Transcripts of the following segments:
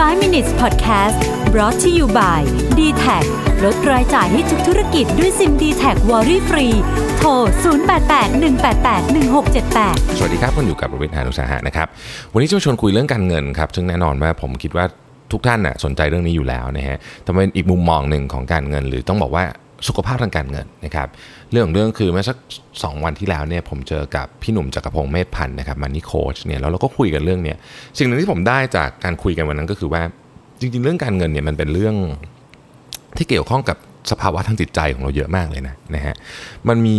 5 minutes podcast brought to you by d t แทลดรายจ่ายให้ทุกธุรกิจด้วยซิม d t แทวอรี่ฟรีโทร 0881881678 สวัสดีครับคุณอยู่กับประวิทยานุสาหะนะครับ วันนี้จะชวนคุยเรื่องการเงินครับ ซึ่งแน่นอนว่าผมคิดว่าทุกท่านน่ะสนใจเรื่องนี้อยู่แล้วนะฮะแต่เป็นอีกมุมมองหนึ่งของการเงินหรือต้องบอกว่า สุขภาพทางการเงินนะครับ เรื่องเรื่องคือเมื่อสัก 2 วันที่แล้วเนี่ยผมเจอกับพี่หนุ่มจักรพงศ์เมธพันธ์นะครับมันนี่โคชเนี่ยแล้วเราก็คุยกันเรื่องเนี้ยสิ่งหนึ่งที่ผมได้จากการคุยกันวันนั้นก็คือว่าจริง ๆ เรื่องการเงินเนี่ยมันเป็นเรื่องที่เกี่ยวข้องกับสภาวะทางจิตใจของเราเยอะมากเลยนะนะฮะมันมี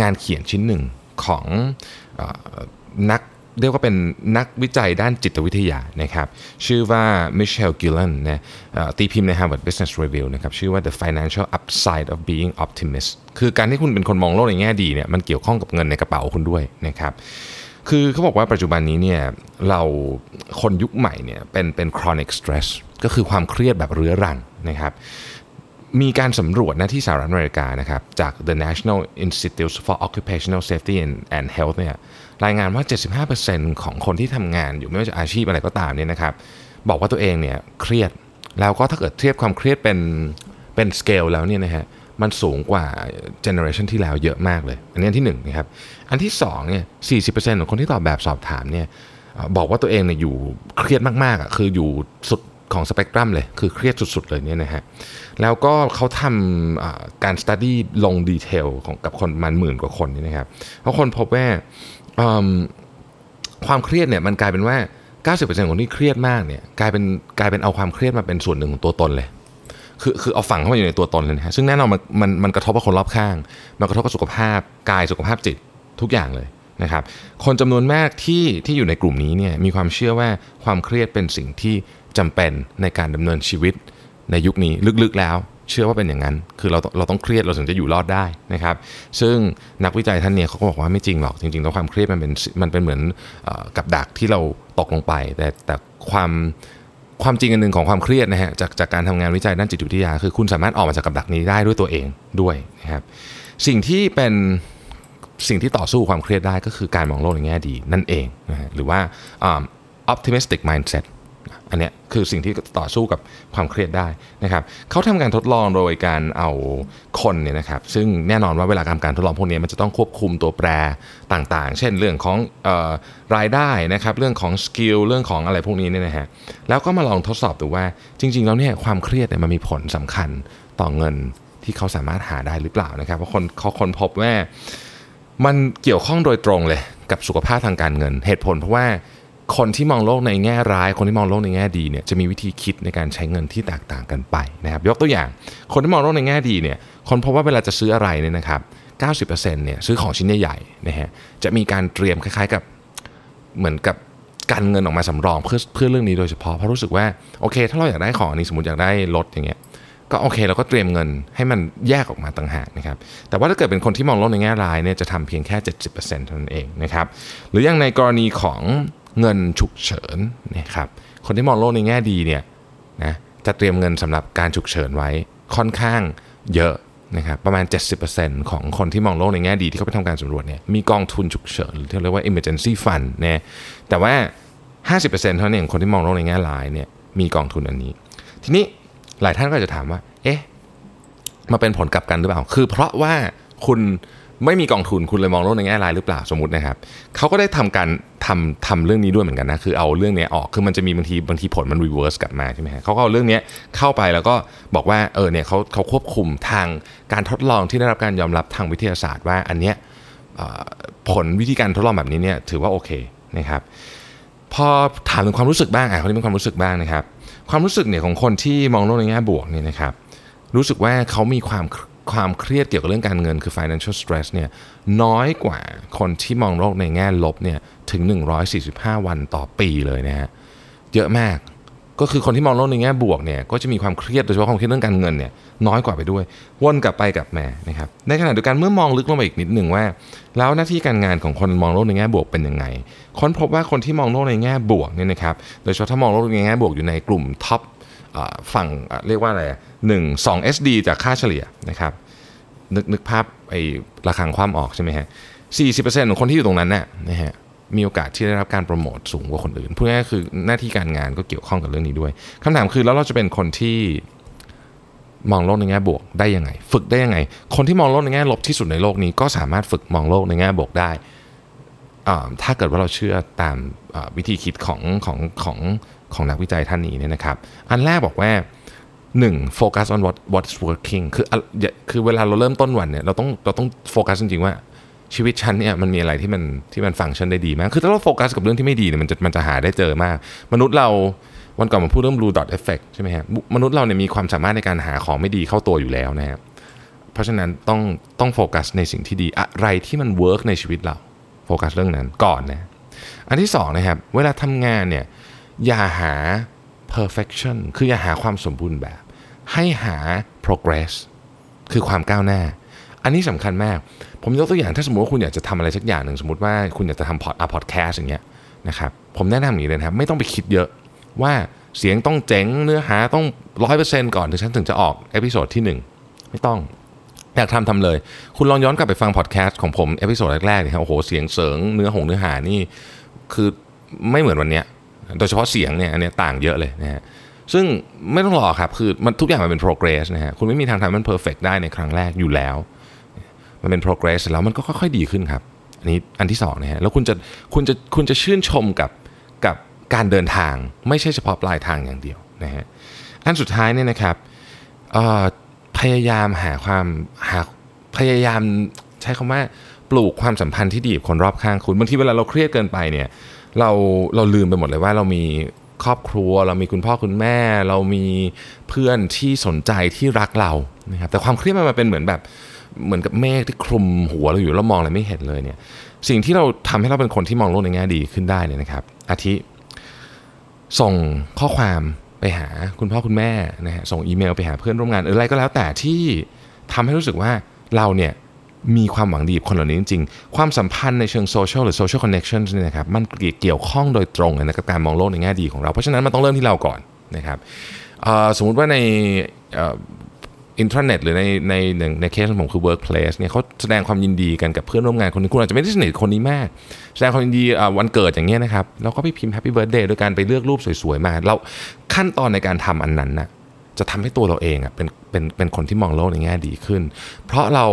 งานเขียนชิ้นหนึ่งของอนัก เรียกว่าเป็นนักวิจัยด้านจิตวิทยานะครับ ชื่อว่ามิเชลกิลเลนนะตีพิมพ์ใน Harvard Business Review นะครับ ชื่อว่า The Financial Upside of Being Optimist คือการที่คุณเป็นคนมองโลกในแง่ดีเนี่ยมันเกี่ยวข้องกับเงินในกระเป๋าคุณด้วยนะครับคือเขาบอกว่าปัจจุบันนี้เนี่ยเราคนยุคใหม่เนี่ยเป็นเป็น chronic stress ก็คือความเครียดแบบเรื้อรังนะครับ มีการสำรวจนะที่สหรัฐอเมริกานะครับจาก The National Institute for Occupational Safety and, and Health เนี่ยรายงานว่า 75%ของคนที่ทำงานอยู่ไม่ว่าจะอาชีพอะไรก็ตามเนี่ยนะครับบอกว่าตัวเองเนี่ยเครียดแล้วก็ถ้าเกิดเทียบความเครียดเป็นเป็นสเกลแล้วเนี่ยนะฮะมันสูงกว่าเจเนอเรชันที่แล้วเยอะมากเลย อันนี้อันที่หนึ่งนะครับอันที่สองเนี่ย40%ของคนที่ตอบแบบสอบถามเนี่ยบอกว่าตัวเองเนี่ยอยู่เครียดมากๆอะคืออยู่สุด ของสเปกตรัมเลย คือเครียดสุดๆเลยเนี่ยนะฮะ แล้วก็เขาทำการสตูดี้ลงดีเทลของกับคนประมันหมื่นกว่าคนนี่นะครับ เพราะคนพบว่าความเครียดเนี่ยมันกลายเป็นว่า 90%ของคนที่เครียดมากเนี่ยกลายเป็นกลายเป็นเอาความเครียดมาเป็นส่วนหนึ่งของตัวตนเลยคือคือเอาฝังเข้ามาอยู่ในตัวตนเลยนะฮะซึ่งแน่นอนมันมันมันกระทบกับคนรอบข้าง มันกระทบกับสุขภาพกายสุขภาพจิตทุกอย่างเลยนะครับ คนจำนวนมากที่ที่อยู่ในกลุ่มนี้เนี่ยมีความเชื่อว่าความเครียดเป็นสิ่งที่ จำเป็นในการดำเนินชีวิตในยุคนี้ลึกๆแล้ว เชื่อว่าเป็นอย่างนั้น คือเราเราต้องเครียดเราถึงจะอยู่รอดได้นะครับ ซึ่งนักวิจัยท่านเนี่ยเขาก็บอกว่าไม่จริงหรอกจริงๆแล้วความเครียดมันเป็นมันเป็นเหมือนออกับดักที่เราตกลงไป แต่แต่ความความจริงอันหนึ่งของความเครียดนะฮะจากจากการทำงานวิจัยด้านจิตวิทยา คือคุณสามารถออกมาจากกับดักนี้ได้ด้วยตัวเองด้วยนะครับสิ่งที่เป็นสิ่งที่ต่อสู้ความเครียดได้ก็คือการมองโลกในแง่ดีนั่นเองนะฮะหรือว่าอ่า optimistic mindset อันเนี้ยคือสิ่งที่ต่อสู้กับความเครียดได้นะครับเขาทำการทดลองโดยการเอาคนเนี่ยนะครับซึ่งแน่นอนว่าเวลาทำการทดลองพวกนี้มันจะต้องควบคุมตัวแปรต่างๆ เช่นเรื่องของออรายได้นะครับเรื่องของสกิลเรื่องของอะไรพวกนี้เนี่ยนะฮะแล้วก็มาลองทดสอบดูว่าจริง ๆ แล้วเนี่ยความเครียดเนี่ยมันมีผลสำคัญต่อเงินที่เขาสามารถหาได้หรือเปล่านะครับเพราะคนเขาคนพบว่ามันเกี่ยวข้องโดยตรงเลยกับสุขภาพทางการเงิน เหตุผลเพราะว่า คนที่มองโลกในแง่ร้าย คนที่มองโลกในแง่ดีเนี่ยจะมีวิธีคิดในการใช้เงินที่แตกต่างกันไปนะครับยกตัวอย่าง คนที่มองโลกในแง่ดีเนี่ยคนพบว่าเวลาจะซื้ออะไรเนี่ยนะครับ90%เนี่ยซื้อของชิ้นใหญ่ๆนะฮะจะมีการเตรียมคล้ายๆกับเหมือนกับการเงินออกมาสำรองเพื่อเพื่อเรื่องนี้โดยเฉพาะเพราะรู้สึกว่าโอเค ถ้าเราอยากได้ของนี้สมมติอยากได้รถอย่างเงี้ยก็โอเคเราก็เตรียมเงินให้มันแยกออกมาต่างหากนะครับแต่ว่าถ้าเกิดเป็นคนที่มองโลกในแง่ร้ายเนี่ยจะทำเพียงแค่ 70%เท่านั้นเองนะครับหรืออย่างในกรณีของ เงินฉุกเฉินนะครับคนที่มองโลกในแง่ดีเนี่ยนะจะเตรียมเงินสำหรับการฉุกเฉินไว้ค่อนข้างเยอะนะครับประมาณ 70%ของคนที่มองโลกในแง่ดีที่เขาไปทำการสำรวจเนี่ยมีกองทุนฉุกเฉินหรือที่เรียกว่า emergency fund นะแต่ว่า 50%เท่านั้นเองคนที่มองโลกในแง่ร้ายเนี่ยมีกองทุนอันนี้ ทีนี้หลายท่านก็จจะถามว่าเอ๊ะมาเป็นผลกลับกันหรือเปล่า คือเพราะว่าคุณไม่มีกองทุนคุณเลยมองโลกในแง่ร้ายหรือเปล่าสมมตินะครับเขาก็ได้ทำการ ทำทำเรื่องนี้ด้วยเหมือนกันนะคือเอาเรื่องเนี้ยออกคือมันจะมีบางทีบางทีผลมัน reverse กลับมาใช่ไหมฮะเขาก็เอาเรื่องนี้เข้าไปแล้วก็บอกว่าเออเนี่ยเขาเขาควบคุมทางการทดลองที่ได้รับการยอมรับทางวิทยาศาสตร์ว่าอันเนี้ยผลวิธีการทดลองแบบนี้เนี่ยถือว่าโอเคนะครับพอถามถึงความรู้สึกบ้างอะคนนี้เป็นความรู้สึกบ้างนะครับ ความรู้สึกเนี่ยของคนที่มองโลกในแง่บวกเนี่ยนะครับ รู้สึกว่าเขามีความ ความเครียดเกี่ยวกับเรื่องการเงินคือ financial stress เนี่ยน้อยกว่าคนที่มองโลกในแง่ลบเนี่ยถึง 145 วันต่อปีเลยนะฮะเยอะมากก็คือคนที่มองโลกในแง่บวกเนี่ยก็จะมีความเครียดโดยเฉพาะความเครียดเรื่องการเงินเนี่ยน้อยกว่าไปด้วย วนกลับไปกลับมานะครับในขณะเดียวกันเมื่อมองลึกลงไปอีกนิดหนึ่งว่า แล้วหน้าที่การงานของคนมองโลกในแง่บวกเป็นยังไง ค้นพบว่าคนที่มองโลกในแง่บวกเนี่ยนะครับโดยเฉพาะถ้ามองโลกในแง่บวกอยู่ในกลุ่มท็อป ฝั่งเรียกว่าอะไรหนึ่งสอง SD จากค่าเฉลี่ยนะครับนึกนึกภาพไอ้ระฆังความออกใช่ไหมฮะสี่สิบเปอร์เซ็นต์ของคนที่อยู่ตรงนั้นน่ะนะฮะมีโอกาสที่ได้รับการโปรโมทสูงกว่าคนอื่นพูดง่ายๆคือหน้าที่การงานก็เกี่ยวข้องกับเรื่องนี้ด้วยคำถามคือแล้วเราจะเป็นคนที่มองโลกในแง่บวกได้ยังไง ฝึกได้ยังไง คนที่มองโลกในแง่ลบที่สุดในโลกนี้ก็สามารถฝึกมองโลกในแง่บวกได้ ถ้าเกิดว่าเราเชื่อตามวิธีคิดของของของของนักวิจัยท่านนี้เนี่ยนะครับ อันแรกบอกว่า 1 focus on what what's working คือคือเวลาเราเริ่มต้นวันเนี่ยเราต้องเราต้องโฟกัสจริงๆว่าชีวิตฉันเนี่ยมันมีอะไรที่มันที่มันฟังก์ชันได้ดีมาก คือถ้าเราโฟกัสกับเรื่องที่ไม่ดีเนี่ยมันจะมันจะหาได้เจอมาก มนุษย์เราวันก่อนมาพูดเรื่อง blue dot effect ใช่ไหมครับมนุษย์เราเนี่ยมีความสามารถในการหาของไม่ดีเข้าตัวอยู่แล้วนะครับเพราะฉะนั้นต้องต้องโฟกัสในสิ่งที่ดีอะไรที่มันเวิร์กในชีวิตเรา โฟกัสเรื่องนั้นก่อนนะอันที่สองนะครับเวลาทำงานเนี่ยอย่าหา perfection คืออย่าหาความสมบูรณ์แบบ ให้หา progress คือความก้าวหน้า อันนี้สำคัญมาก ผมยกตัวอย่างถ้าสมมติว่าคุณอยากจะทำอะไรสักอย่างหนึ่งสมมติว่าคุณอยากจะทำพอดอะพอดแคสต์อย่างเงี้ยนะครับผมแนะนำอย่างนี้เลยนะครับ ไม่ต้องไปคิดเยอะว่าเสียงต้องเจ๋งเนื้อหาต้องร้อยเปอร์เซ็นต์ก่อนถึงฉันถึงจะออก episode ที่ 1 ไม่ต้อง อยากทำทำเลย คุณลองย้อนกลับไปฟังพอดแคสต์ของผม episode แรกๆเนี่ยโอ้โหเสียงเสิงเนื้อหงเนื้อหานี่คือไม่เหมือนวันนี้โดยเฉพาะเสียงเนี่ยอันนี้ต่างเยอะเลยนะฮะซึ่งไม่ต้องรอครับคือมันทุกอย่างมันเป็น progress นะฮะคุณไม่มีทางทำมัน perfect ได้ในครั้งแรกอยู่แล้ว มันเป็น progress แล้วมันก็ค่อยๆดีขึ้นครับ อันนี้อันที่2นะฮะแล้วคุณจะคุณจะคุณจะชื่นชมกับกับการเดินทางไม่ใช่เฉพาะปลายทางอย่างเดียวนะฮะอันสุดท้ายเนี่ยนะครับ พยายามหาความหาพยายามใช้คำว่าปลูกความสัมพันธ์ที่ดีกับคนรอบข้างคุณบางทีเวลาเราเครียดเกินไปเนี่ยเราเราลืมไปหมดเลยว่าเรามีครอบครัว เรามีคุณพ่อคุณแม่ เรามีเพื่อนที่สนใจที่รักเรานะครับแต่ความเครียดมันมาเป็นเหมือนแบบเหมือนกับเมฆที่คลุมหัวเราอยู่แล้วมองอะไรไม่เห็นเลยเนี่ยสิ่งที่เราทำให้เราเป็นคนที่มองโลกในแง่ดีขึ้นได้เนี่ยนะครับ อาทิส่งข้อความ ไปหาคุณพ่อคุณแม่นะฮะส่งอีเมลไปหาเพื่อนร่วมงานอะไรก็แล้วแต่ที่ทำให้รู้สึกว่าเราเนี่ยมีความหวังดีกับคนเหล่านี้จริงๆ ความสัมพันธ์ในเชิงโซเชียลหรือ social connection นี่นะครับมันเกี่ยวข้องโดยตรงในการมองโลกในแง่ดีของเรา เพราะฉะนั้นมันต้องเริ่มที่เราก่อนนะครับสมมุติว่าใน อินเทอร์เน็ตหรือในในในเคสของผมคือ workplace เนี่ยเขาแสดงความยินดีกันกับเพื่อนร่วมงานคนนึงคุณอาจจะไม่ได้สนิทคนนี้มาก แสดงความยินดีวันเกิดอย่างเงี้ยนะครับแล้วก็ไปพิมพ์ Happy Birthday โดยการไปเลือกรูปสวยๆมาเราขั้นตอนในการทำอันนั้นนะ่ะจะทำให้ตัวเราเองอะเป็นเป็นเป็นคนที่มองโลกในแง่ดีขึ้น เพราะเรา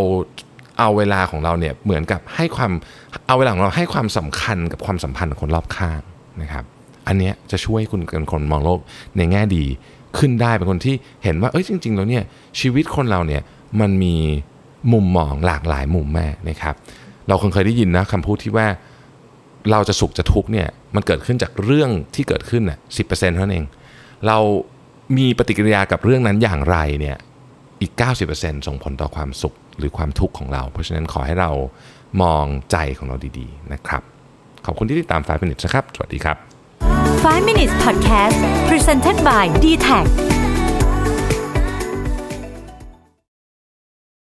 เอาเวลาของเราเนี่ยเหมือนกับให้ความเอาเวลาของเราให้ความสำคัญกับความสัมพันธ์ของคนรอบข้างนะครับ อันนี้จะช่วยคุณเป็นคนมองโลกในแง่ดี ขึ้นได้เป็นคนที่เห็นว่าเอ้ยจริง ๆ แล้วเนี่ยชีวิตคนเราเนี่ยมันมีมุมมองหลากหลายมุมแม่นะครับเราคงเคยได้ยินนะคำพูดที่ว่าเราจะสุขจะทุกข์เนี่ยมันเกิดขึ้นจากเรื่องที่เกิดขึ้นน่ะสิเท่านั้นเอง เรามีปฏิกิริยากับเรื่องนั้นอย่างไรเนี่ยอีก 90%ส่งผลต่อความสุขหรือความทุกข์ของเรา เพราะฉะนั้นขอให้เรามองใจของเราดีๆนะครับ ขอบคุณที่ติดตาม5 minutes นะครับ สวัสดีครับ 5 minutes podcast presented by d t a c